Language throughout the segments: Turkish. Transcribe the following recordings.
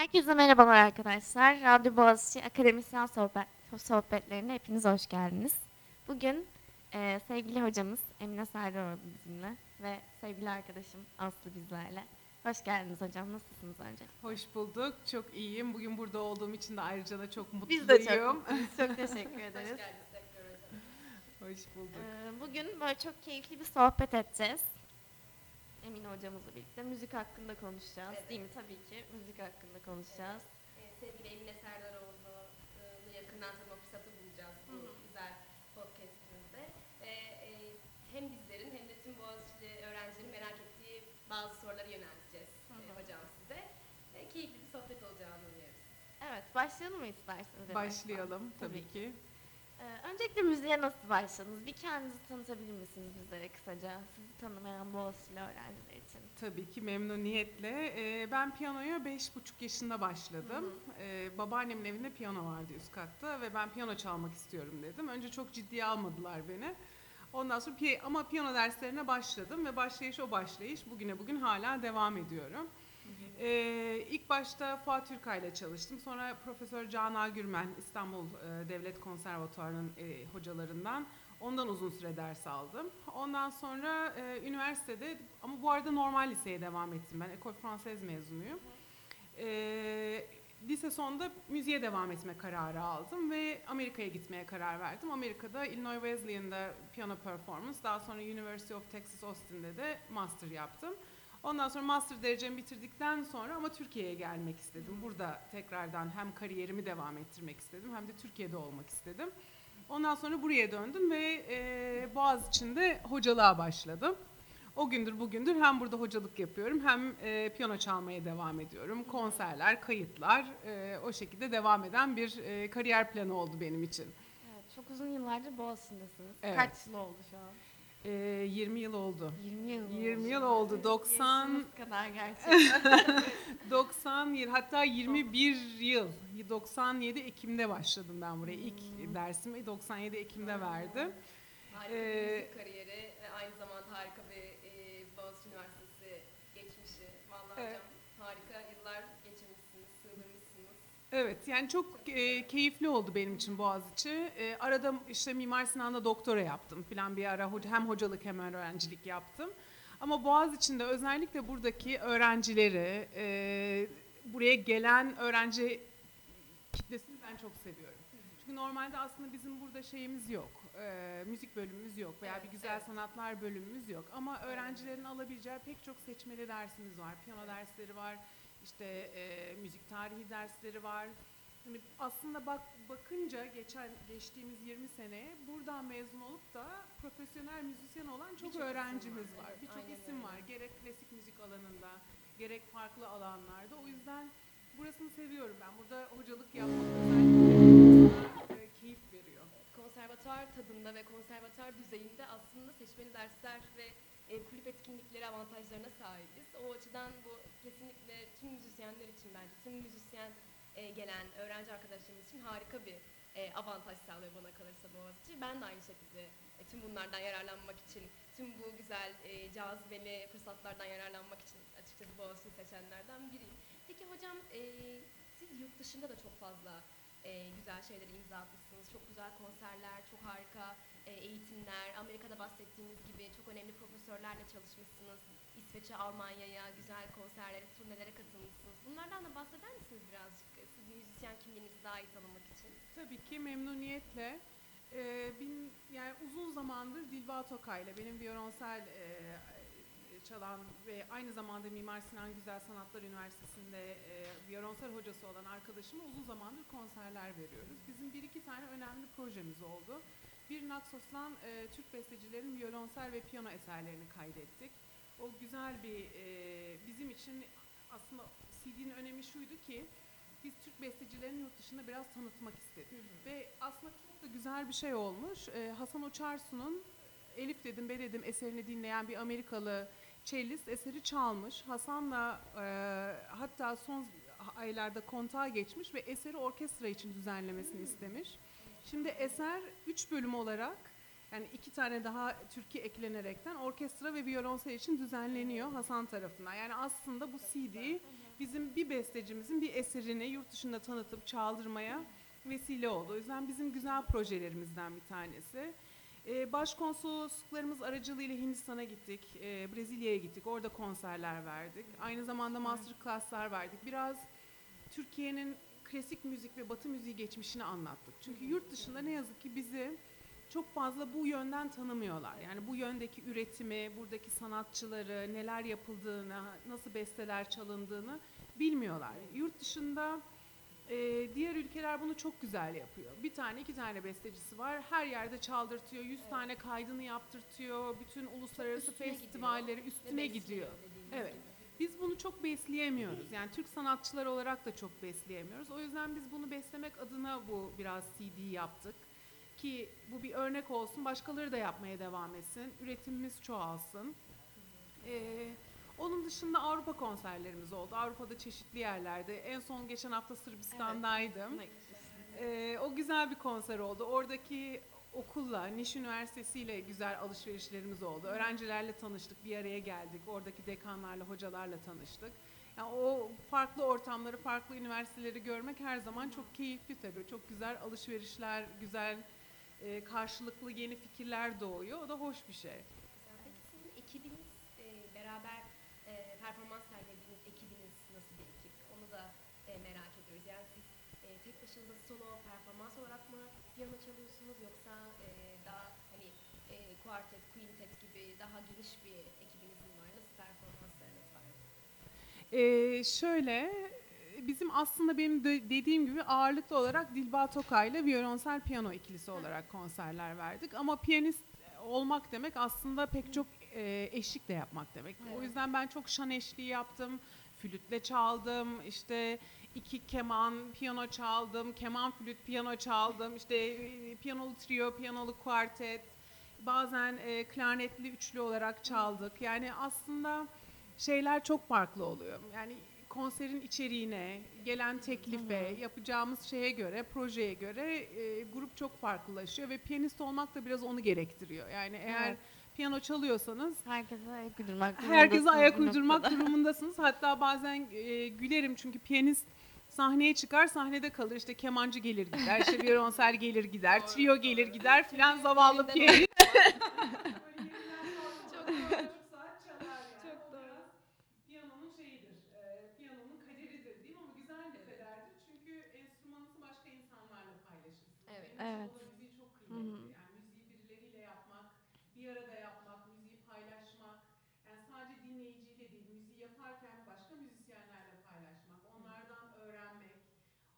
Herkese merhabalar arkadaşlar. Radyo Boğaziçi Akademisyen Sohbet, Sohbetlerine hepiniz hoş geldiniz. Bugün e, sevgili hocamız Emine Serdaroğlu bizimle ve sevgili arkadaşım Aslı bizlerle. Hoş geldiniz hocam. Nasılsınız önce? Hoş bulduk. Çok iyiyim. Bugün burada olduğum için de ayrıca da çok mutluyum. Biz de çok mutluyuz. Çok teşekkür ederiz. Hoş bulduk. Ee, Bugün böyle çok keyifli bir sohbet edeceğiz. Emine hocamızla birlikte müzik hakkında konuşacağız. Değil mi? Tabii ki müzik hakkında konuşacağız. Ee, sevgili Emine Serdaroğlu'nu yakından tanıma fırsatı bulacağız bu güzel podcastimizde. Ve e, hem bizlerin hem de tüm Boğaziçi'li öğrencilerin merak ettiği bazı soruları yönelteceğiz Hı hı. e, hocam size. E, keyifli bir sohbet olacağını umuyoruz. Evet, başlayalım mı isterseniz? Başlayalım tabii ki. Ee, öncelikle müziğe nasıl başladınız? Bir kendinizi tanıtabilir misiniz bizlere kısaca? Sizi tanımayan Boğaziçi'li öğrenciler için. Tabii ki memnuniyetle. Ee, ben piyanoya beş buçuk yaşında başladım. Ee, babaannemin evinde piyano vardı üst katta ve ben piyano çalmak istiyorum dedim. Önce çok ciddiye almadılar beni. Ondan sonra ama piyano derslerine başladım ve başlayış o başlayış bugüne bugün hala devam ediyorum. Ee, ilk başta Fuat Türkay ile çalıştım. Sonra Profesör Canan Gürmen İstanbul e, Devlet Konservatuvarı'nın e, hocalarından ondan uzun süre ders aldım. Ondan sonra e, üniversitede ama bu arada normal liseye devam ettim ben. Ecole Française mezunuyum. Ee, lise sonunda müziğe devam etme kararı aldım ve Amerika'ya gitmeye karar verdim. Amerika'da Illinois Wesleyan'da piyano performance, daha sonra University of Texas Austin'de de master yaptım. Ondan sonra master derecemi bitirdikten sonra ama Türkiye'ye gelmek istedim. Burada tekrardan hem kariyerimi devam ettirmek istedim hem de Türkiye'de olmak istedim. Ondan sonra buraya döndüm ve e, Boğaziçi'nde hocalığa başladım. O gündür bugündür hem burada hocalık yapıyorum hem e, piyano çalmaya devam ediyorum. Konserler, kayıtlar e, o şekilde devam eden bir e, kariyer planı oldu benim için. Evet, çok uzun yıllardır Boğaziçi'ndesiniz. Evet. Kaç yıl oldu şu an? E, 20 yıl oldu. 20 yıl 20 oldu. yıl oldu. 90 Yaşınız kadar gerçekten. 90 yıl hatta 21 yıl 97 Ekim'de başladım ben buraya. İlk dersimi 97 Ekim'de verdim. Harika Ee, bir kariyeri ve aynı zamanda harika bir e, Boğaziçi Üniversitesi geçmişi. Vallahi Evet. hocam harika yıllar geçirmişsiniz, sığdırmışsınız. Evet yani çok e, keyifli oldu benim için Boğaziçi. E, arada işte Mimar Sinan'da doktora yaptım filan bir ara hoca- hem hocalık hem öğrencilik yaptım. Ama Boğaziçi'nde özellikle buradaki öğrencileri, e, buraya gelen öğrenci kitlesini ben çok seviyorum. Çünkü normalde aslında bizim burada şeyimiz yok, e, müzik bölümümüz yok veya bir güzel evet. sanatlar bölümümüz yok. Ama öğrencilerin alabileceği pek çok seçmeli dersimiz var. Piyano dersleri var, işte e, müzik tarihi dersleri var. Hani aslında bak bakınca geçen geçtiğimiz 20 seneye buradan mezun olup da profesyonel müzisyen olan çok isim öğrencimiz var, var. evet, Birçok isim öyle. var. Gerek klasik müzik alanında, gerek farklı alanlarda. O yüzden burasını seviyorum ben. Burada hocalık yapmak özellikle e, keyif veriyor. konservatuar tadında ve konservatuar düzeyinde aslında seçmeli dersler ve e, kulüp etkinlikleri avantajlarına sahibiz. O açıdan bu kesinlikle tüm müzisyenler için bence, tüm müzisyen e, gelen öğrenci arkadaşlarımız için harika bir e, avantaj sağlıyor bana kalırsa Boğaziçi. Ben de aynı şekilde e, tüm bunlardan yararlanmak için, tüm bu güzel e, cazibeli fırsatlardan yararlanmak için açıkçası Boğaziçi'ni seçenlerden biriyim. Peki hocam e, siz yurt dışında da çok fazla e, güzel şeylere imza atmışsınız. Çok güzel konserler, çok harika e, eğitimler. Amerika'da bahsettiğiniz gibi çok önemli profesörlerle çalışmışsınız. İsveç'e, Almanya'ya güzel konserlere, turnelere katılmışsınız. Bunlardan da bahseder misiniz birazcık? e, Sizin müzisyen kimliğinizi daha iyi tanımak için. Tabii ki memnuniyetle. Ee, bin, yani uzun zamandır Dilba Tokay'la benim viyolonsel e, çalan ve aynı zamanda Mimar Sinan Güzel Sanatlar Üniversitesi'nde e, viyolonsel hocası olan arkadaşıma uzun zamandır konserler veriyoruz. Bizim bir iki tane önemli projemiz oldu. Bir Naxos'tan e, Türk bestecilerin viyolonsel ve piyano eserlerini kaydettik. O güzel bir, e, bizim için aslında CD'nin önemi şuydu ki biz Türk bestecilerini yurt dışında biraz tanıtmak istedik. Ve aslında çok da güzel bir şey olmuş. Ee, Hasan Uçarsu'nun Elif dedim be dedim eserini dinleyen bir Amerikalı cellist eseri çalmış. Hasan'la e, hatta son aylarda kontağa geçmiş ve eseri orkestra için düzenlemesini istemiş. Şimdi eser üç bölüm olarak yani iki tane daha Türkiye eklenerekten orkestra ve violonsel için düzenleniyor Hasan tarafından. Yani aslında bu CD bizim bir bestecimizin bir eserini yurt dışında tanıtıp çaldırmaya vesile oldu. O yüzden bizim güzel projelerimizden bir tanesi. Ee, başkonsolosluklarımız aracılığıyla Hindistan'a gittik, e, Brezilya'ya gittik, orada konserler verdik. Aynı zamanda master class'lar verdik. Biraz Türkiye'nin klasik müzik ve batı müziği geçmişini anlattık. Çünkü yurt dışında ne yazık ki bizi çok fazla bu yönden tanımıyorlar. Yani bu yöndeki üretimi, buradaki sanatçıları, neler yapıldığını, nasıl besteler çalındığını bilmiyorlar. Yurt dışında e, diğer ülkeler bunu çok güzel yapıyor. Bir tane iki tane bestecisi var. Her yerde çaldırtıyor. Yüz tane kaydını yaptırtıyor. Bütün uluslararası Üstüne festivalleri gidiyor. üstüne gidiyor. Evet. gibi. Biz bunu çok besleyemiyoruz. Yani Türk sanatçılar olarak da çok besleyemiyoruz. O yüzden biz bunu beslemek adına bu biraz CD yaptık. Ki bu bir örnek olsun, başkaları da yapmaya devam etsin. Üretimimiz çoğalsın. Ee, onun dışında Avrupa konserlerimiz oldu. Avrupa'da çeşitli yerlerde. En son geçen hafta Sırbistan'daydım. Ee, o güzel bir konser oldu. Oradaki okulla, Niş Üniversitesi ile güzel alışverişlerimiz oldu. Öğrencilerle tanıştık, bir araya geldik. Oradaki dekanlarla, hocalarla tanıştık. Yani o farklı ortamları, farklı üniversiteleri görmek her zaman çok keyifli tabii. Çok güzel alışverişler, güzel e, karşılıklı yeni fikirler doğuyor. O da hoş bir şey. Peki sizin ekibiniz e, beraber e, performans sergilediğiniz ekibiniz nasıl bir ekip? Onu da e, merak ediyoruz. Yani siz e, tek başınıza solo performans olarak mı piyano çalıyorsunuz yoksa quartet, quintet gibi daha geniş bir ekibiniz mi var? Nasıl performanslarınız var? Ee, şöyle bizim aslında benim de dediğim gibi ağırlıklı olarak Dilba Tokay ile violonsel piyano ikilisi olarak konserler verdik. Ama piyanist olmak demek aslında pek çok e, eşlik de yapmak demek. O Evet. yüzden ben çok şan eşliği yaptım. Flütle çaldım, işte iki keman, piyano çaldım, keman, flüt, piyano çaldım, işte e, piyanolu trio, piyanolu kuartet, bazen e, klarnetli üçlü olarak çaldık. Yani aslında şeyler çok farklı oluyor. Yani konserin içeriğine, gelen teklife, yapacağımız şeye göre, projeye göre e, grup çok farklılaşıyor ve piyanist olmak da biraz onu gerektiriyor. Yani eğer Evet. piyano çalıyorsanız Herkese ayak uydurmak herkese ayak uydurmak durumundasınız. Hatta bazen e, gülerim çünkü piyanist sahneye çıkar, sahnede kalır. İşte kemancı gelir gider, işte violonsel gelir gider, trio gelir gider filan zavallı piyanist. Çok saat çalar yani. Çok doğru. piyanonun şeyidir, e, piyanonun kaderidir değil mi? Ama güzel bir kaderdir çünkü enstrümanınızı başka insanlarla paylaşırsınız. Evet. Benim Evet. için o da müziği çok Hı kıymetli. hı. Yani müziği birileriyle yapmak, bir arada yapmak, müziği paylaşmak. Yani sadece dinleyiciyle değil, müziği yaparken başka müzisyenlerle paylaşmak, onlardan öğrenmek,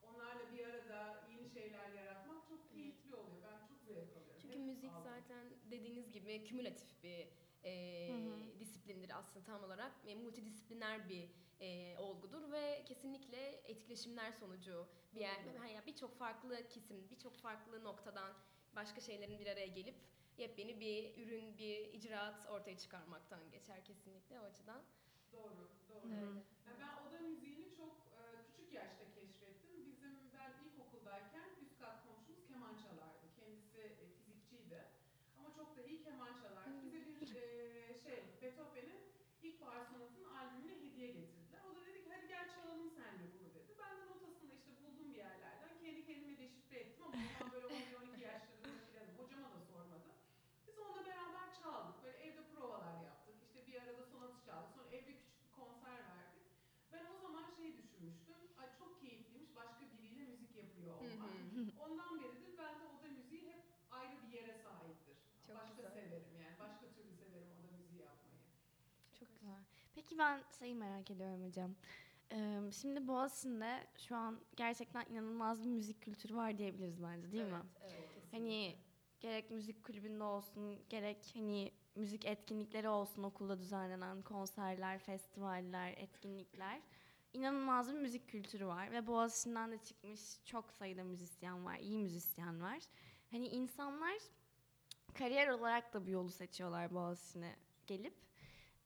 onlarla bir arada yeni şeyler yaratmak çok keyifli oluyor. Ben çok zevk alıyorum. Çünkü Hep müzik zaten dediğiniz gibi kümülatif bir e, Hı hı. disiplindir aslında tam olarak ve multidisipliner bir e, olgudur ve kesinlikle etkileşimler sonucu bir yer yani birçok farklı kesim, birçok farklı noktadan başka şeylerin bir araya gelip yepyeni bir ürün, bir icraat ortaya çıkarmaktan geçer kesinlikle o açıdan. Doğru, doğru. Evet. Öyle. Ya ben oda müziğini çok e, küçük yaşta keşfettim. Bizim ben ilkokuldayken üst kat komşumuz keman çalardı. Kendisi e, fizikçiydi. Ama çok da iyi keman çalardı. Bize bir e, şey Beethoven'in İlkbahar Sonatı'nın albümüne hediye getirdiler. O da dedi ki hadi gel çalalım senle bunu dedi. Ben de notasını da işte buldum bir yerlerden. Kendi deşifre ettim ama o zaman böyle 11-12 yaşlarında filanım. Hocama da sormadım. Biz onunla beraber çaldık. Böyle evde provalar yaptık. İşte bir arada sonatı çaldık. Sonra evde küçük bir konser verdik. Ben o zaman şey düşünmüştüm. Ay çok keyifliymiş başka biriyle müzik yapıyor olmak. Ondan beridir ben de oda müziği hep ayrı bir yere sahiptir. Çok başka güzel. severim yani. Başka türlü severim oda müziği yapmayı. Çok güzel. Peki ben şeyi merak ediyorum hocam. Şimdi Boğaziçi'nde şu an gerçekten inanılmaz bir müzik kültürü var diyebiliriz bence değil mi? Evet, evet, kesinlikle. Hani gerek müzik kulübünde olsun, gerek hani müzik etkinlikleri olsun okulda düzenlenen konserler, festivaller, etkinlikler. İnanılmaz bir müzik kültürü var ve Boğaziçi'nden de çıkmış çok sayıda müzisyen var, iyi müzisyen var. Hani insanlar kariyer olarak da bir yolu seçiyorlar Boğaziçi'ne gelip.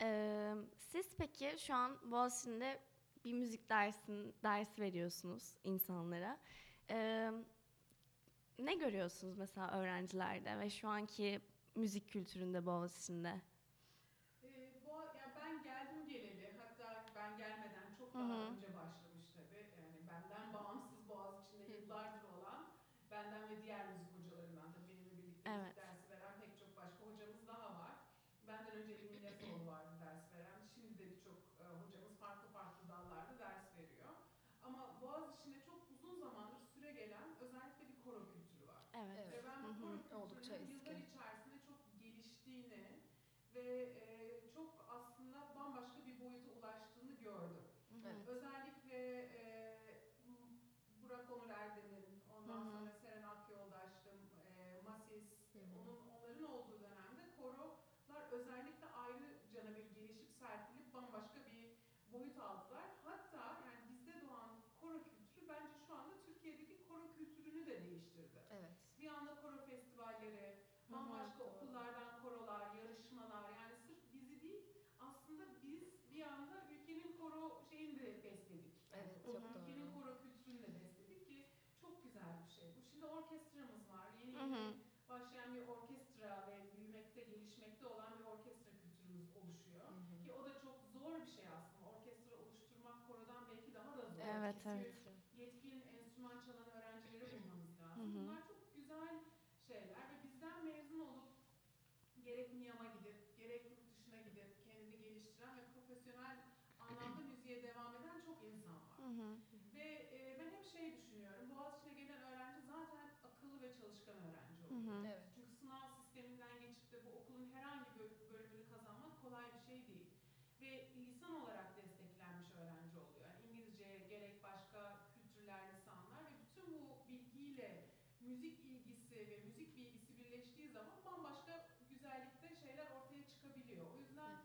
Ee, siz peki şu an Boğaziçi'nde bir müzik dersin, ders veriyorsunuz insanlara. Ee, ne görüyorsunuz mesela öğrencilerde ve şu anki müzik kültüründe Boğaziçi'nde? Ee, bu, yani ben geldim geleli hatta ben gelmeden çok daha önce başlamış tabii. Yani benden bağımsız Boğaziçi'nde yıllardır olan, benden ve diğer müzik hocalarından tabii benimle birlikte müzik Evet. dersi veren pek çok başka hocamız daha var. Benden önce Emin Yasoğlu vardı ders veren. Şimdi de birçok e, hocamız farklı farklı dallarda ders veriyor. Ama Boğaziçi'nde çok uzun zamandır süre gelen özellikle bir koro kültürü var. Evet. Evet. Ve ben Hı bu hı. koro Oldukça kültürünün yıllar eski. içerisinde çok geliştiğini ve e, çok aslında bambaşka bir boyuta ulaştığını gördüm. Evet. Özellikle e, Burak Onur Erdem'in, ondan Hı hı. sonra Seren Akyoldaş'tım, e, Masis, Hı hı. onun onların olduğu dönemde korolar özellikle ayrıca bir gelişip serpilip bambaşka bir boyut aldılar. Hatta yani bizde doğan koro kültürü bence şu anda Türkiye'deki koro kültürünü de değiştirdi. Evet. Bir anda koro festivalleri, Hı hı. bambaşka Doğru. okullardan korolar, yarışmalar yani sırf bizi değil aslında biz bir anda ülkenin koro şeyini de besledik. Evet, Yani çok Ülkenin doğru. koro kültürünü de besledik ki çok güzel bir şey bu. Şimdi orkestramız var. Yeni Hı hı. yeni başlayan bir orkestra ve büyümekte, gelişmekte olan bir orkestra kültürümüz oluşuyor. Hı hı. Ki o da çok zor bir şey aslında. Orkestra oluşturmak korodan belki daha da zor. Evet, Çünkü evet. yetkin enstrüman çalan öğrencileri bulmamız lazım. Hı hı. Bunlar çok güzel şeyler ve bizden mezun olup gerek Miyam'a gidip, gerek yurt dışına gidip kendini geliştiren ve profesyonel anlamda müziğe devam eden çok insan var. Hı hı. Ve e, ben hep şey düşünüyorum, Boğaziçi'ne gelen öğrenci zaten akıllı ve çalışkan öğrenci Hı oluyor. hı. Evet. Çünkü sınav sisteminden geçip de bu okulun herhangi bir bölümünü kazanmak kolay bir şey değil. Ve lisan olarak desteklenmiş öğrenci oluyor. Yani İngilizce gerek başka kültürler, lisanlar ve bütün bu bilgiyle müzik ilgisi ve müzik bilgisi birleştiği zaman bambaşka güzellikte şeyler ortaya çıkabiliyor. O yüzden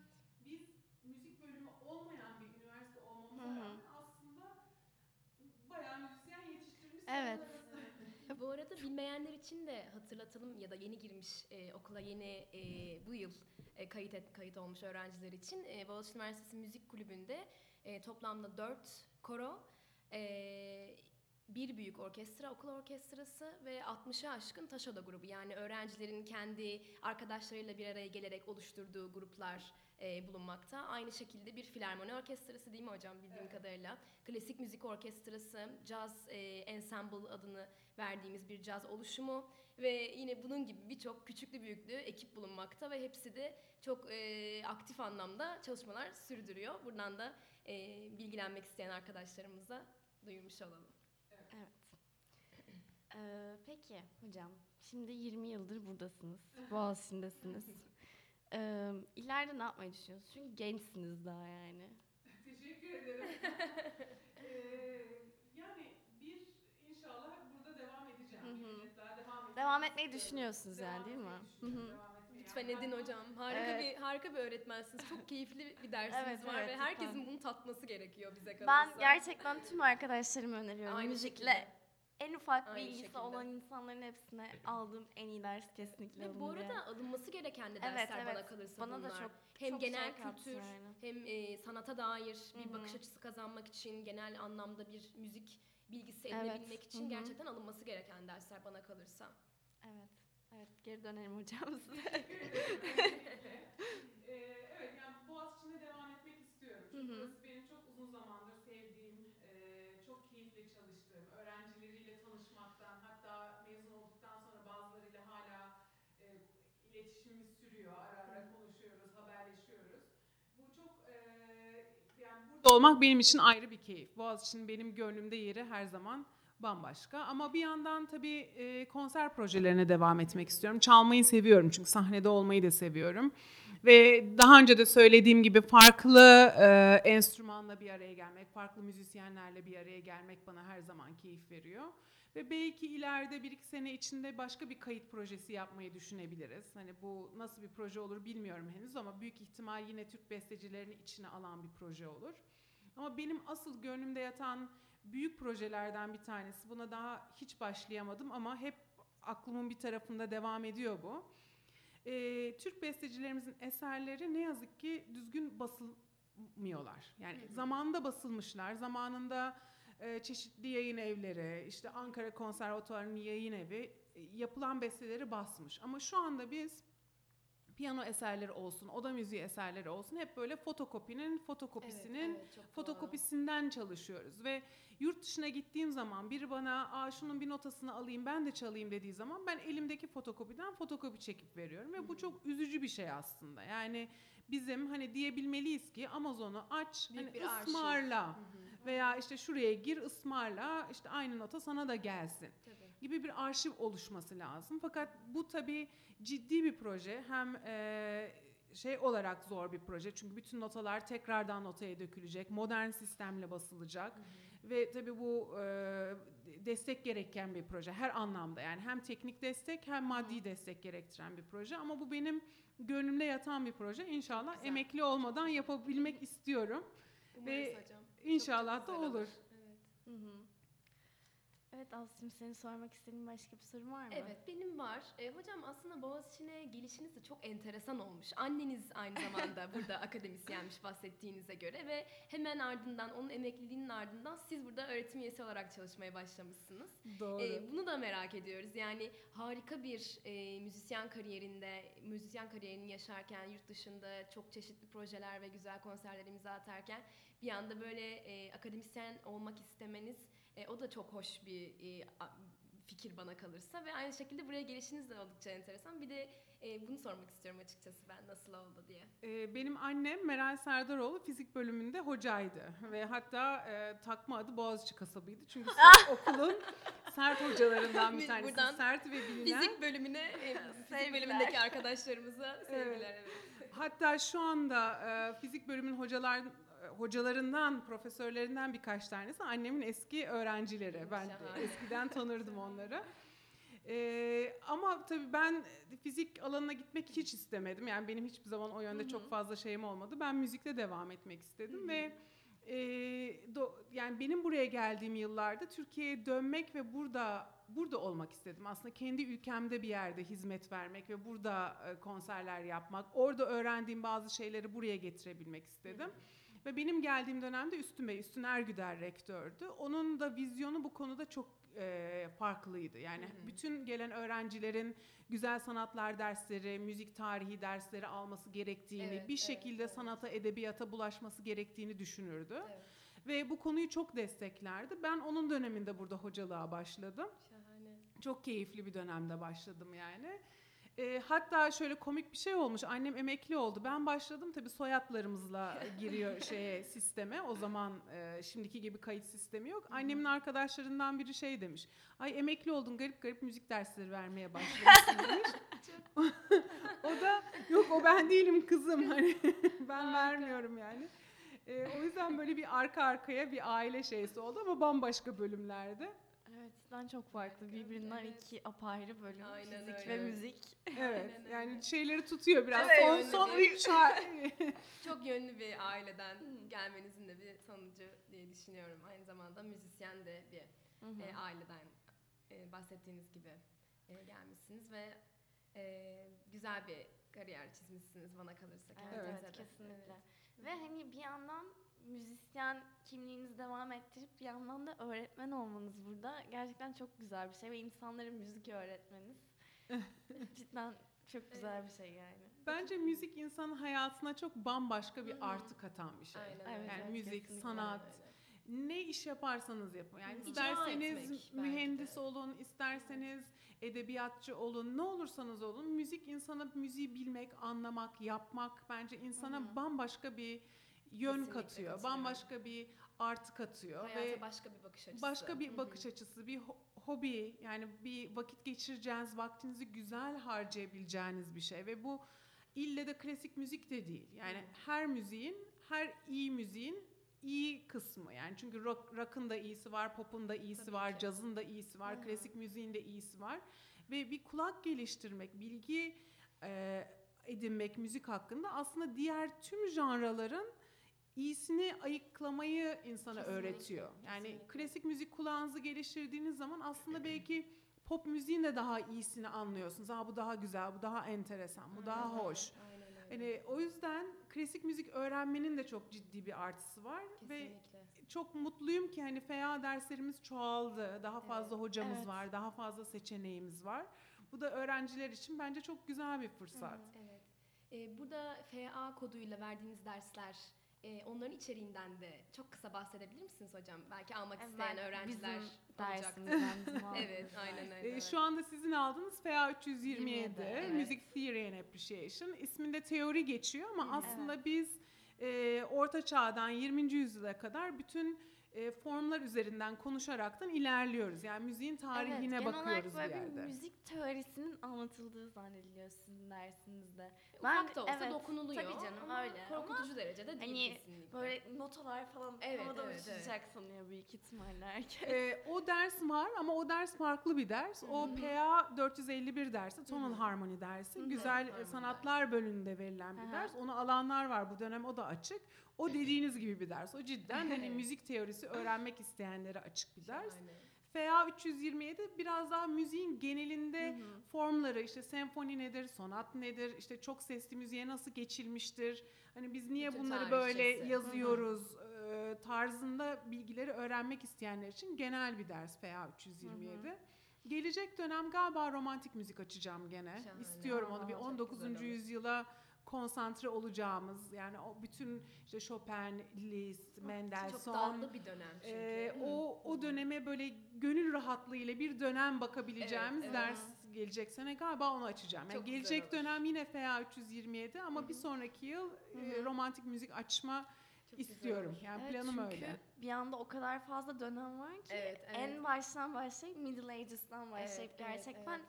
biz müzik bölümü olmayan bir üniversite olmamıza Hı hı. rağmen aslında bayağı müzisyen yetiştirmiş Evet. sayılırız. Bu arada bilmeyenler için de hatırlatalım ya da yeni girmiş e, okula yeni e, bu yıl e, kayıt et, kayıt olmuş öğrenciler için e, Boğaziçi Üniversitesi Müzik Kulübü'nde e, toplamda 4 koro, e, bir büyük orkestra, okul orkestrası ve 60'a aşkın taşoda grubu. Yani öğrencilerin kendi arkadaşlarıyla bir araya gelerek oluşturduğu gruplar e, bulunmakta. Aynı şekilde bir filarmoni orkestrası değil mi hocam bildiğim Evet. kadarıyla? Klasik müzik orkestrası, jazz e, ensemble adını verdiğimiz bir caz oluşumu ve yine bunun gibi birçok küçüklü büyüklü ekip bulunmakta ve hepsi de çok e, aktif anlamda çalışmalar sürdürüyor. Buradan da e, bilgilenmek isteyen arkadaşlarımıza duyurmuş olalım. Evet. Ee, peki hocam, şimdi 20 yıldır buradasınız, Boğaziçi'ndesiniz. Ee, ileride ne yapmayı düşünüyorsunuz? Çünkü gençsiniz daha yani. Teşekkür ederim. Ee, yani bir inşallah burada devam edeceğim. Hı hı. Bir müddet daha devam etmek Devam etmeyi düşünüyorsunuz yani Devam değil mi? etmeyi Hı hı. etmeyi. Lütfen Yani edin hocam. Harika Evet. bir harika bir öğretmensiniz. Çok keyifli bir dersiniz Evet, var evet, ve lütfen. herkesin bunu tatması gerekiyor bize kalırsa. Ben gerçekten tüm arkadaşlarıma öneriyorum. Aynı Müzikle şekilde. En ufak Aynı bilgisi şekilde. olan insanların hepsine aldığım en iyi ders kesinlikle Ve bu arada alınması gereken de Evet, dersler bana evet. kalırsa Bana da bunlar. çok- hem çok genel şey kattı kültür yani. hem e, sanata dair bir Hı hı. bakış açısı kazanmak için genel anlamda bir müzik bilgisi Evet, edinebilmek için hı hı. gerçekten alınması gereken dersler bana kalırsa. Evet. Evet, geri dönerim hocam size. Ee, evet yani Boğaziçi'nde devam etmek istiyorum. Çünkü hı. burası benim çok uzun zamandır sevdiğim, e, çok keyifli çalıştığım, öğrencileriyle tanışmaktan hatta mezun olduktan sonra bazılarıyla hala e, iletişimimiz sürüyor. Ara ara konuşuyoruz, haberleşiyoruz. Bu çok e, yani burada olmak benim için ayrı bir keyif. Boğaziçi'nin benim gönlümde yeri her zaman bambaşka. Ama bir yandan tabii e, konser projelerine devam etmek istiyorum. Çalmayı seviyorum çünkü sahnede olmayı da seviyorum. Ve daha önce de söylediğim gibi farklı e, enstrümanla bir araya gelmek, farklı müzisyenlerle bir araya gelmek bana her zaman keyif veriyor. Ve belki ileride bir iki sene içinde başka bir kayıt projesi yapmayı düşünebiliriz. Hani bu nasıl bir proje olur bilmiyorum henüz ama büyük ihtimal yine Türk bestecilerini içine alan bir proje olur. Ama benim asıl gönlümde yatan büyük projelerden bir tanesi. Buna daha hiç başlayamadım ama hep aklımın bir tarafında devam ediyor bu. Ee, Türk bestecilerimizin eserleri ne yazık ki düzgün basılmıyorlar. Yani Hı hı. zamanında basılmışlar, zamanında e, çeşitli yayın evleri, işte Ankara Konservatuvarı'nın yayın evi e, yapılan besteleri basmış. Ama şu anda biz piyano eserleri olsun, oda müziği eserleri olsun hep böyle fotokopinin fotokopisinin Evet, evet, çok doğru. fotokopisinden çalışıyoruz ve yurt dışına gittiğim zaman biri bana Aa, şunun bir notasını alayım ben de çalayım dediği zaman ben elimdeki fotokopiden fotokopi çekip veriyorum ve bu çok üzücü bir şey aslında. Yani bizim hani diyebilmeliyiz ki Amazon'u aç, Büyük hani bir ısmarla Hı hı. veya işte şuraya gir ısmarla işte aynı nota sana da gelsin Tabii. Gibi bir arşiv oluşması lazım. Fakat bu tabii ciddi bir proje. Hem e, şey olarak zor bir proje çünkü bütün notalar tekrardan notaya dökülecek, modern sistemle basılacak ve tabii bu e, destek gereken bir proje her anlamda yani hem teknik destek hem maddi destek gerektiren bir proje ama bu benim gönlümde yatan bir proje. İnşallah Güzel. emekli olmadan yapabilmek istiyorum. Umarız Ve hocam. İnşallah Çok da güzel olur. Evet. Hı hı. Evet Aslı'cığım senin sormak istediğin başka bir sorun var mı? Evet benim var. E, hocam aslında Boğaziçi'ne gelişiniz de çok enteresan olmuş. Anneniz aynı zamanda burada akademisyenmiş bahsettiğinize göre ve hemen ardından onun emekliliğinin ardından siz burada öğretim üyesi olarak çalışmaya başlamışsınız. Doğru. E, bunu da merak ediyoruz. Yani harika bir e, müzisyen kariyerinde, müzisyen kariyerini yaşarken yurt dışında çok çeşitli projeler ve güzel konserler imza atarken bir anda böyle e, akademisyen olmak istemeniz e, o da çok hoş bir e, fikir bana kalırsa ve aynı şekilde buraya gelişiniz de oldukça enteresan. Bir de e, bunu sormak istiyorum açıkçası ben nasıl oldu diye. Ee, Benim annem Meral Serdaroğlu fizik bölümünde hocaydı ve hatta e, takma adı Boğaziçi kasabıydı çünkü okulun sert hocalarından bir tanesi. buradan Sert ve bilinen. Fizik bölümüne, e, fizik bölümündeki arkadaşlarımıza sevgiler. Evet. Hatta şu anda e, fizik bölümünün hocalar e, hocalarından, profesörlerinden birkaç tanesi annemin eski öğrencileri. Ben Şahane. eskiden tanırdım onları. Ee, ama tabii ben fizik alanına gitmek hiç istemedim. Yani benim hiçbir zaman o yönde çok fazla şeyim olmadı. Ben müzikle devam etmek istedim ve e, do- yani benim buraya geldiğim yıllarda Türkiye'ye dönmek ve burada burada olmak istedim. Aslında kendi ülkemde bir yerde hizmet vermek ve burada e, konserler yapmak, orada öğrendiğim bazı şeyleri buraya getirebilmek istedim. Ve benim geldiğim dönemde Üstün Bey, Üstün Ergüder rektördü. Onun da vizyonu bu konuda çok e, farklıydı. Yani Hı hı. bütün gelen öğrencilerin güzel sanatlar dersleri, müzik tarihi dersleri alması gerektiğini, Evet, bir evet, şekilde evet. sanata, edebiyata bulaşması gerektiğini düşünürdü. Evet, Ve bu konuyu çok desteklerdi. Ben onun döneminde burada hocalığa başladım. şahane. Çok keyifli bir dönemde başladım yani. Ee, hatta şöyle komik bir şey olmuş. Annem emekli oldu. Ben başladım tabii soyadlarımızla giriyor şeye sisteme. O zaman e, şimdiki gibi kayıt sistemi yok. Annemin arkadaşlarından biri şey demiş. Ay emekli oldun garip garip müzik dersleri vermeye başlamışsın demiş. o da yok o ben değilim kızım hani ben vermiyorum yani. Ee, o yüzden böyle bir arka arkaya bir aile şeysi oldu ama bambaşka bölümlerde. Evet, cidden çok farklı. Harika, Birbirinden evet. iki apayrı bölüm. Aynen Fizik öyle. ve müzik. Evet Aynen yani öyle. şeyleri tutuyor biraz. Evet, son son bir- üç ay. Çok yönlü bir aileden gelmenizin de bir sonucu diye düşünüyorum. Aynı zamanda müzisyen de bir e, aileden e, bahsettiğiniz gibi e, gelmişsiniz ve e, güzel bir kariyer çizmişsiniz bana kalırsa. Evet, evet, kesinlikle. Ve hani bir yandan müzisyen kimliğinizi devam ettirip bir yandan da öğretmen olmanız burada gerçekten çok güzel bir şey ve insanlara müzik öğretmeniz cidden çok güzel bir şey yani. Bence müzik insanın hayatına çok bambaşka bir Hı hı. artı katan bir şey. Aynen Evet. Yani evet, müzik, kesinlikle sanat, öyle. ne iş yaparsanız yapın. Yani. İcra isterseniz etmek mühendis olun, isterseniz edebiyatçı olun, ne olursanız olun müzik insana müziği bilmek, anlamak, yapmak bence insana Hı hı. bambaşka bir yön Kesinlikle katıyor. Bambaşka bir artı katıyor Hayata ve başka bir bakış açısı. başka bir bakış açısı, bir ho- hobi yani bir vakit geçireceğiniz, vaktinizi güzel harcayabileceğiniz bir şey ve bu ille de klasik müzik de değil. Yani Hı. her müziğin, her iyi müziğin iyi kısmı. Yani çünkü rock, rock'ın da iyisi var, pop'un da iyisi Tabii var, ki. cazın da iyisi var, hı. klasik müziğin de iyisi var ve bir kulak geliştirmek, bilgi e, edinmek müzik hakkında aslında diğer tüm janraların iyisini ayıklamayı insana Kesinlikle, öğretiyor. Yani kesinlikle. klasik müzik kulağınızı geliştirdiğiniz zaman aslında belki pop müziğin de daha iyisini anlıyorsunuz. Ha bu daha güzel, bu daha enteresan, bu daha Aynen hoş. Aynen. Hani o yüzden klasik müzik öğrenmenin de çok ciddi bir artısı var ve Kesinlikle. çok mutluyum ki hani FEA derslerimiz çoğaldı. Daha fazla hocamız Evet. var, daha fazla seçeneğimiz var. Bu da öğrenciler için bence çok güzel bir fırsat. Evet. Ee, burada FA koduyla verdiğiniz dersler, e, onların içeriğinden de çok kısa bahsedebilir misiniz hocam? Belki almak isteyen Evet, öğrenciler bizim olacaktır. bizim Evet, aynen öyle. Ee, Şu anda sizin aldığınız FA 327, 27, evet. Music Theory and Appreciation. İsminde teori geçiyor ama aslında biz e, Orta Çağ'dan 20. yüzyıla kadar bütün e, formlar üzerinden konuşaraktan ilerliyoruz. Yani müziğin tarihine evet, bakıyoruz genel bir olarak böyle bir müzik teorisinin anlatıldığı zannediliyor sizin dersinizde. Ufak Ben- da olsa evet, dokunuluyor. tabii canım, ama öyle. Korkutucu derecede değil Hani kesinlikle. Böyle notalar falan Evet, havada evet, uçacak sanıyor büyük ihtimalle herkes. Ee, o ders var ama o ders farklı bir ders. O PA 451 dersi, tonal harmoni dersi. Güzel e, sanatlar bölümünde verilen bir ders. Onu alanlar var bu dönem o da açık. O dediğiniz gibi bir ders. O cidden hani müzik teorisi öğrenmek isteyenlere açık bir ders. FA 327 biraz daha müziğin genelinde Hı hı. formları işte senfoni nedir, sonat nedir, işte çok sesli müziğe nasıl geçilmiştir, hani biz niye Bütün bunları böyle tarihçesi. Hı hı. yazıyoruz tarzında bilgileri öğrenmek isteyenler için genel bir ders FA 327. Gelecek dönem galiba romantik müzik açacağım gene. Şahane. İstiyorum onu bir Aa, çok 19. güzel olur. yüzyıla konsantre olacağımız yani o bütün işte Chopin, Liszt, Çok Mendelssohn, dallı bir dönem çünkü. Hı. o o döneme böyle gönül rahatlığıyla bir dönem bakabileceğimiz Evet, ders gelecek sene galiba onu açacağım. Yani Çok gelecek olur. dönem yine FA 327 ama Hı bir sonraki yıl e, hı. romantik müzik açma Çok istiyorum. Yani Evet, planım çünkü öyle. bir anda o kadar fazla dönem var ki Evet, evet. en baştan başlayıp Middle Ages'tan başlayıp Evet, evet, gerçekten evet.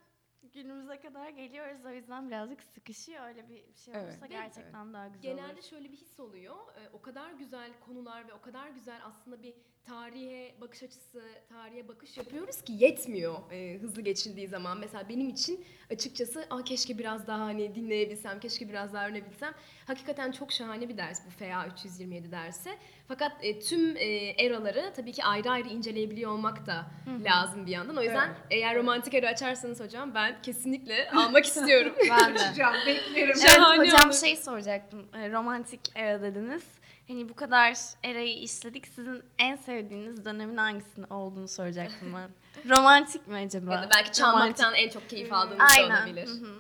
Günümüze kadar geliyoruz o yüzden birazcık sıkışıyor öyle bir şey Evet. olursa Ve gerçekten daha güzel Genelde olur. şöyle bir his oluyor. e, O kadar güzel konular ve o kadar güzel aslında bir tarihe bakış açısı, tarihe bakış yapıyoruz ki yetmiyor e, hızlı geçildiği zaman. Mesela benim için açıkçası Aa, keşke biraz daha hani dinleyebilsem, keşke biraz daha öğrenebilsem. Hakikaten çok şahane bir ders bu FA 327 dersi. Fakat e, tüm e, eraları tabii ki ayrı ayrı inceleyebiliyor olmak da lazım bir yandan. O yüzden Evet. eğer romantik era açarsanız hocam ben kesinlikle almak istiyorum. Ben de. Açacağım, beklerim. Evet, Şahane hocam olur. şey soracaktım. e, Romantik era dediniz. Hani bu kadar erayı işledik. Sizin en sevdiğiniz dönemin hangisinin olduğunu soracaktım ben. Romantik mi acaba? ya da belki çalmaktan en çok keyif aldığınız da Aynen. olabilir. Hı hı.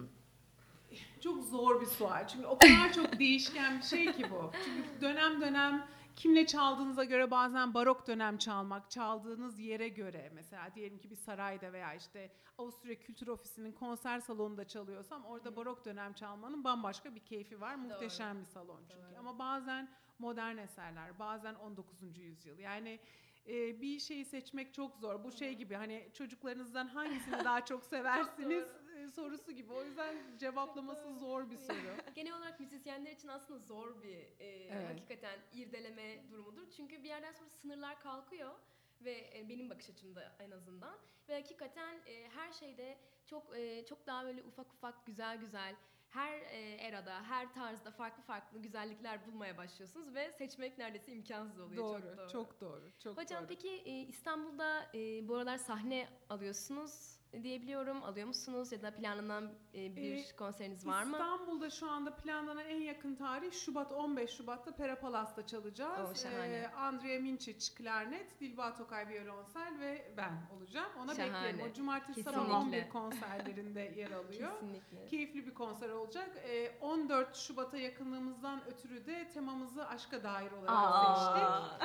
Çok zor bir sual. Çünkü o kadar çok değişken bir şey ki bu. Çünkü dönem dönem kimle çaldığınıza göre bazen barok dönem çalmak, çaldığınız yere göre mesela diyelim ki bir sarayda veya işte Avusturya Kültür Ofisi'nin konser salonunda çalıyorsam orada barok dönem çalmanın bambaşka bir keyfi var. Muhteşem bir salon çünkü. Doğru. Ama bazen modern eserler, bazen 19. yüzyıl. Yani e, bir şeyi seçmek çok zor. Bu şey gibi hani çocuklarınızdan hangisini daha çok seversiniz e, sorusu gibi. O yüzden cevaplaması zor bir soru. Genel olarak müzisyenler için aslında zor bir e, Evet. hakikaten irdeleme durumudur. Çünkü bir yerden sonra sınırlar kalkıyor ve e, benim bakış açımda en azından ve hakikaten e, her şeyde çok e, çok daha böyle ufak ufak güzel güzel her e, erada, her tarzda farklı farklı güzellikler bulmaya başlıyorsunuz ve seçmek neredeyse imkansız oluyor. doğru, çok doğru. çok doğru, çok Hocam doğru. peki e, İstanbul'da e, bu aralar sahne alıyorsunuz diyebiliyorum. Alıyor musunuz ya da planlanan e, bir Ee, konseriniz var mı? İstanbul'da şu anda planlanan en yakın tarih Şubat 15 Şubat'ta Perapalas'ta çalacağız. Oo, şahane. Ee, Andrea Minçic klarnet, Dilba Tokay violonsel ve ben olacağım. Ona Şahane. beklerim. O cumartesi sabah Kesinlikle. 11 konserlerinde yer alıyor. Kesinlikle. Keyifli bir konser olacak. Ee, 14 Şubat'a yakınlığımızdan ötürü de temamızı aşka dair olarak seçtik. Aa.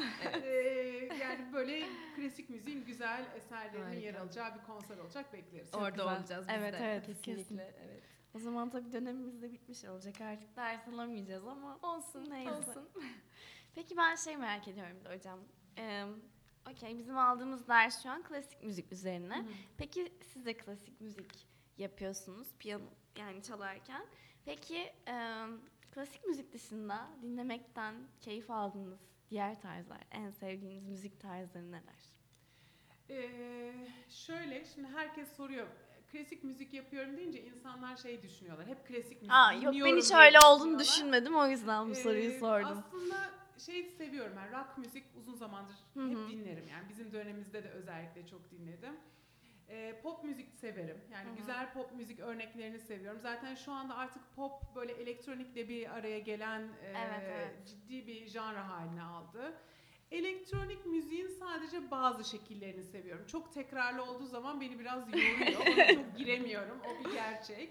Ee, yani böyle klasik müziğin güzel eserlerinin yer Harika. alacağı bir konser olacak bekleriz. Orada güzel. olacağız biz Evet, de. evet, kesinlikle. kesin. Evet. O zaman tabii dönemimiz de bitmiş olacak artık ders alamayacağız ama Olsun, Neyse. olsun. Peki ben şey merak ediyorum da hocam. Ee, Okey bizim aldığımız ders şu an klasik müzik üzerine. Peki siz de klasik müzik yapıyorsunuz piyano yani çalarken. Peki e, klasik müzik dışında dinlemekten keyif aldığınız diğer tarzlar, en sevdiğiniz müzik tarzları neler? Ee, şöyle şimdi herkes soruyor klasik müzik yapıyorum deyince insanlar şey düşünüyorlar. Hep klasik müzik Aa yok ben hiç öyle olduğunu düşünmedim o yüzden bu soruyu Ee, sordum. Aslında şey seviyorum ben rock müzik uzun zamandır Hı hı. hep dinlerim yani bizim dönemimizde de özellikle çok dinledim. Ee, pop müzik severim. Yani Hı hı. güzel pop müzik örneklerini seviyorum. Zaten şu anda artık pop böyle elektronikle bir araya gelen e, Evet, evet. ciddi bir janra haline aldı. Elektronik müziğin sadece bazı şekillerini seviyorum. Çok tekrarlı olduğu zaman beni biraz yoruyor. Ona çok giremiyorum. O bir gerçek.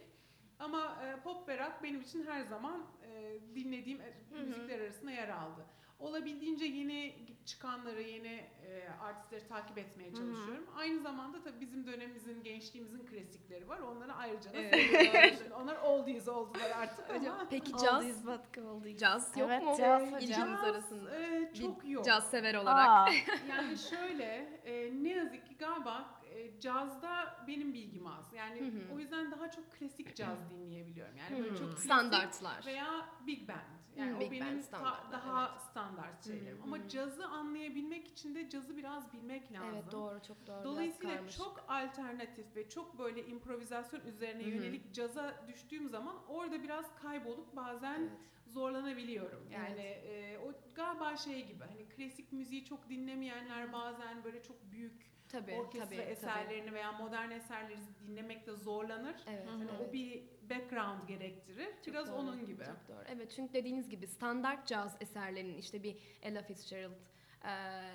Ama e, pop ve rock benim için her zaman e, dinlediğim e, hı. müzikler arasında yer aldı. Olabildiğince yeni çıkanları, yeni e, artistleri takip etmeye hı. çalışıyorum. Aynı zamanda tabii bizim dönemimizin, gençliğimizin klasikleri var. Onları ayrıca da Evet. Onlar oldies oldular artık ama. Peki Oldies caz, but goldies. caz yok Evet, mu caz ilginiz arasında? e, çok yok. Caz sever olarak. Aa, Yani şöyle, e, ne yazık ki galiba e, cazda benim bilgim az. Yani Hı hı. o yüzden daha çok klasik caz dinleyebiliyorum. Yani böyle çok klasik Standartlar. veya big band. Yani Hı, o big benim band ta- daha evet. standart şeylerim. Hı hı, Ama cazı anlayabilmek için de cazı biraz bilmek lazım. Evet doğru çok doğru. Dolayısıyla çok alternatif ve çok böyle improvizasyon üzerine Hı hı. yönelik caza düştüğüm zaman orada biraz kaybolup bazen Evet. zorlanabiliyorum. Yani e, o galiba şey gibi hani klasik müziği çok dinlemeyenler bazen böyle çok büyük Tabii orkestra tabii. tabii. eserlerini veya modern eserleri dinlemekte zorlanır. Evet. Hani evet. o bir background gerektirir. Çok Biraz doğru, onun gibi. Çok doğru. Evet çünkü dediğiniz gibi standart caz eserlerinin işte bir Ella Fitzgerald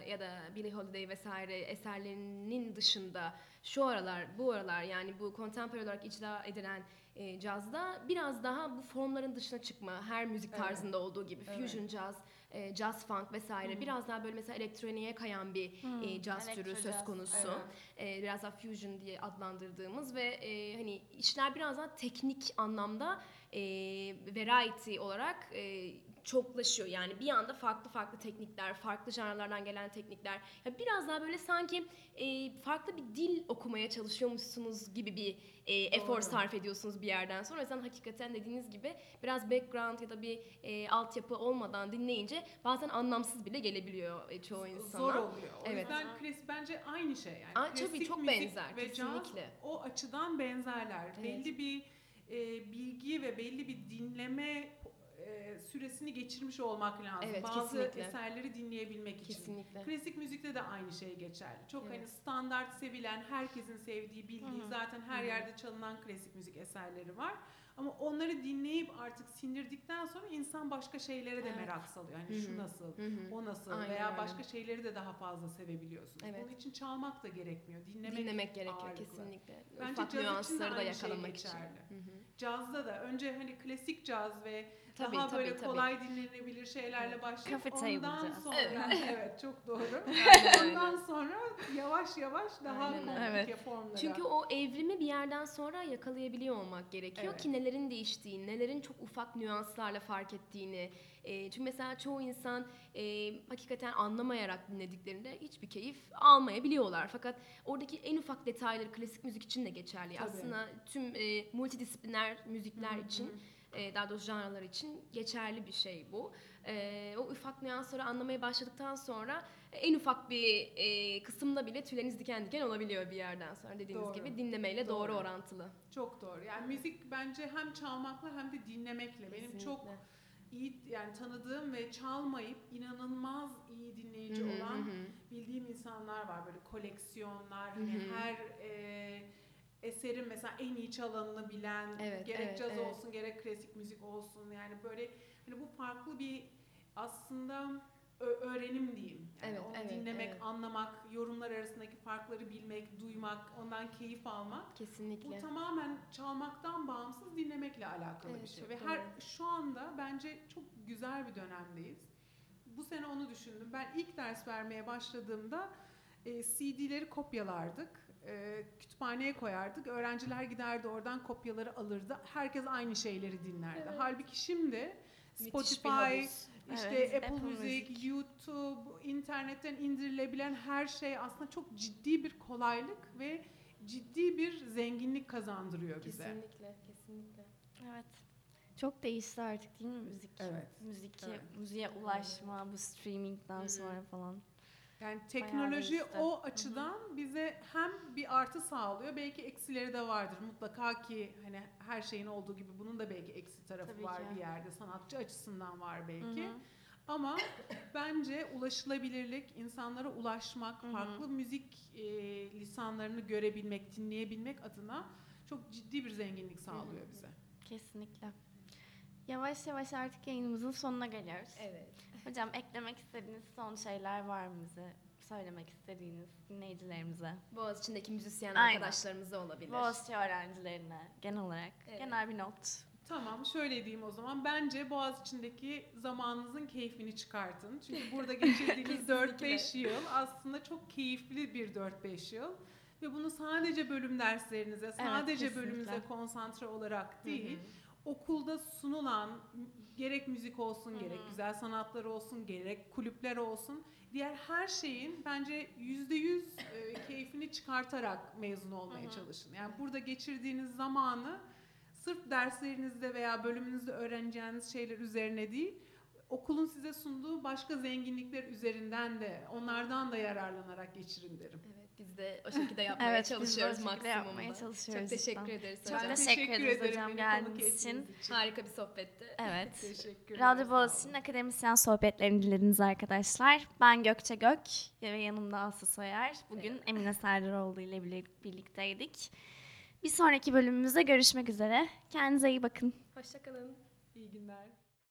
ya da Billie Holiday vesaire eserlerinin dışında şu aralar bu aralar yani bu contemporary olarak icra edilen e, cazda biraz daha bu formların dışına çıkma her müzik Evet. tarzında olduğu gibi Evet. fusion caz, e, jazz funk vesaire Hı hı. biraz daha böyle mesela elektroniğe kayan bir Hmm, e, caz elektro türü söz konusu. Evet. E, biraz daha fusion diye adlandırdığımız ve e, hani işler biraz daha teknik anlamda e, variety olarak e, çoklaşıyor. Yani bir anda farklı farklı teknikler, farklı janrlardan gelen teknikler. Ya biraz daha böyle sanki e, farklı bir dil okumaya çalışıyormuşsunuz gibi bir e, efor Doğru. sarf ediyorsunuz bir yerden sonra. O yüzden hakikaten dediğiniz gibi biraz background ya da bir e, altyapı olmadan dinleyince bazen anlamsız bile gelebiliyor e, çoğu insana. Zor oluyor. O Evet. yüzden klasik bence aynı şey yani. Aa, tabii, Klasik çok müzik benzer, ve caz kesinlikle. o açıdan benzerler. Evet. Belli bir e, bilgi ve belli bir dinleme e, süresini geçirmiş olmak lazım. Evet, Bazı kesinlikle. eserleri dinleyebilmek için. Kesinlikle. Klasik müzikte de aynı şey geçerli. Çok Evet. hani standart sevilen, herkesin sevdiği, bildiği Hı hı. zaten her Hı hı. yerde çalınan klasik müzik eserleri var. Ama onları dinleyip artık sindirdikten sonra insan başka şeylere de Evet. merak salıyor. Hani Hı hı. şu nasıl, Hı hı. o nasıl Aynen veya başka şeyleri de daha fazla sevebiliyorsunuz. Evet. Bunun için çalmak da gerekmiyor. Dinlemek, Dinlemek gerekiyor ağırlıklı. kesinlikle. Bence Ufak nüansları da şey yakalamak için. geçerli. Cazda da önce hani klasik caz ve Tabii, daha tabii, böyle tabii. kolay dinlenebilir şeylerle başlayıp Cafe table ondan jazz. sonra Evet. evet. çok doğru. Ondan sonra yavaş yavaş daha Aynen komplike Evet. formlara. Çünkü o evrimi bir yerden sonra yakalayabiliyor olmak gerekiyor Evet. ki nelerin değiştiğini, nelerin çok ufak nüanslarla fark ettiğini. E, çünkü mesela çoğu insan e, hakikaten anlamayarak dinlediklerinde hiçbir keyif almayabiliyorlar. Fakat oradaki en ufak detayları klasik müzik için de geçerli. Tabii. Aslında tüm e, multidisipliner müzikler Hı hı. için e, daha doğrusu janralar için geçerli bir şey bu. E, o ufak nüansları anlamaya başladıktan sonra en ufak bir e, kısımda bile tüyleriniz diken diken olabiliyor bir yerden sonra dediğiniz Doğru. gibi dinlemeyle doğru, Doğru. orantılı. Çok doğru. Yani müzik bence hem çalmakla hem de dinlemekle. Benim çok Kesinlikle. İyi yani tanıdığım ve çalmayıp inanılmaz iyi dinleyici Hı hı, olan hı bildiğim insanlar var böyle koleksiyonlar hani Hı hı. her e, eserin mesela en iyi çalanını bilen Evet, gerek evet, caz evet. olsun gerek klasik müzik olsun yani böyle hani bu farklı bir aslında öğrenim diyeyim. Yani Evet, onu evet, dinlemek, evet. anlamak, yorumlar arasındaki farkları bilmek, duymak, ondan keyif almak. Bu Kesinlikle. tamamen çalmaktan bağımsız dinlemekle alakalı bir Evet, şey. çok Ve doğru. her şu anda bence çok güzel bir dönemdeyiz. Bu sene onu düşündüm. Ben ilk ders vermeye başladığımda e, CD'leri kopyalardık. E, kütüphaneye koyardık. Öğrenciler giderdi oradan kopyaları alırdı. Herkes aynı şeyleri dinlerdi. Evet. Halbuki şimdi bir Spotify. İşte Evet, Apple, Apple Music, Music. YouTube, internetten indirilebilen her şey aslında çok ciddi bir kolaylık ve ciddi bir zenginlik kazandırıyor bize. Kesinlikle, kesinlikle. Evet. Çok değişti artık değil mi müzik? Evet. Müzik, Evet. müziğe ulaşma, bu streamingden sonra falan. Yani teknoloji o açıdan bize hem bir artı sağlıyor, belki eksileri de vardır. Mutlaka ki hani her şeyin olduğu gibi bunun da belki eksi tarafı Tabii var ki. bir yerde. Sanatçı açısından var belki. hı. Ama bence ulaşılabilirlik, insanlara ulaşmak, Hı hı. farklı müzik e, lisanlarını görebilmek, dinleyebilmek adına çok ciddi bir zenginlik sağlıyor bize. Kesinlikle. Yavaş yavaş artık yayınımızın sonuna geliyoruz. Evet. Hocam eklemek istediğiniz son şeyler var mı bize? söylemek istediğiniz dinleyicilerimize? Boğaziçi'ndeki müzisyen Aynen. arkadaşlarımıza olabilir. Boğaziçi öğrencilerine genel olarak. Evet. Genel bir not. Tamam şöyle diyeyim o zaman. Bence Boğaziçi'ndeki zamanınızın keyfini çıkartın. Çünkü burada geçirdiğiniz 4-5 yıl aslında çok keyifli bir 4-5 yıl. Ve bunu sadece bölüm derslerinize, sadece kesinlikle. bölümünüze konsantre olarak değil, okulda sunulan gerek müzik olsun, gerek güzel sanatlar olsun, gerek kulüpler olsun, diğer her şeyin bence yüzde yüz e, keyfini çıkartarak mezun olmaya çalışın. Yani burada geçirdiğiniz zamanı sırf derslerinizde veya bölümünüzde öğreneceğiniz şeyler üzerine değil, okulun size sunduğu başka zenginlikler üzerinden de onlardan da yararlanarak geçirin derim. Evet biz de o şekilde yapmaya Evet, biz de o çalışıyoruz şekilde maksimumda. yapmaya çalışıyoruz Çok teşekkür cidden. ederiz Çok hocam. Ben teşekkür ederiz hocam geldiğiniz için. ettiğiniz Harika bir sohbetti. Evet. Teşekkürler. Radyo Boğaziçi'nin akademisyen sohbetlerini dinlediniz arkadaşlar. Ben Gökçe Gök ve yanımda Aslı Soyer. Bugün Emine Serdaroğlu ile birlik- birlikteydik. Bir sonraki bölümümüzde görüşmek üzere. Kendinize iyi bakın. Hoşçakalın. İyi günler.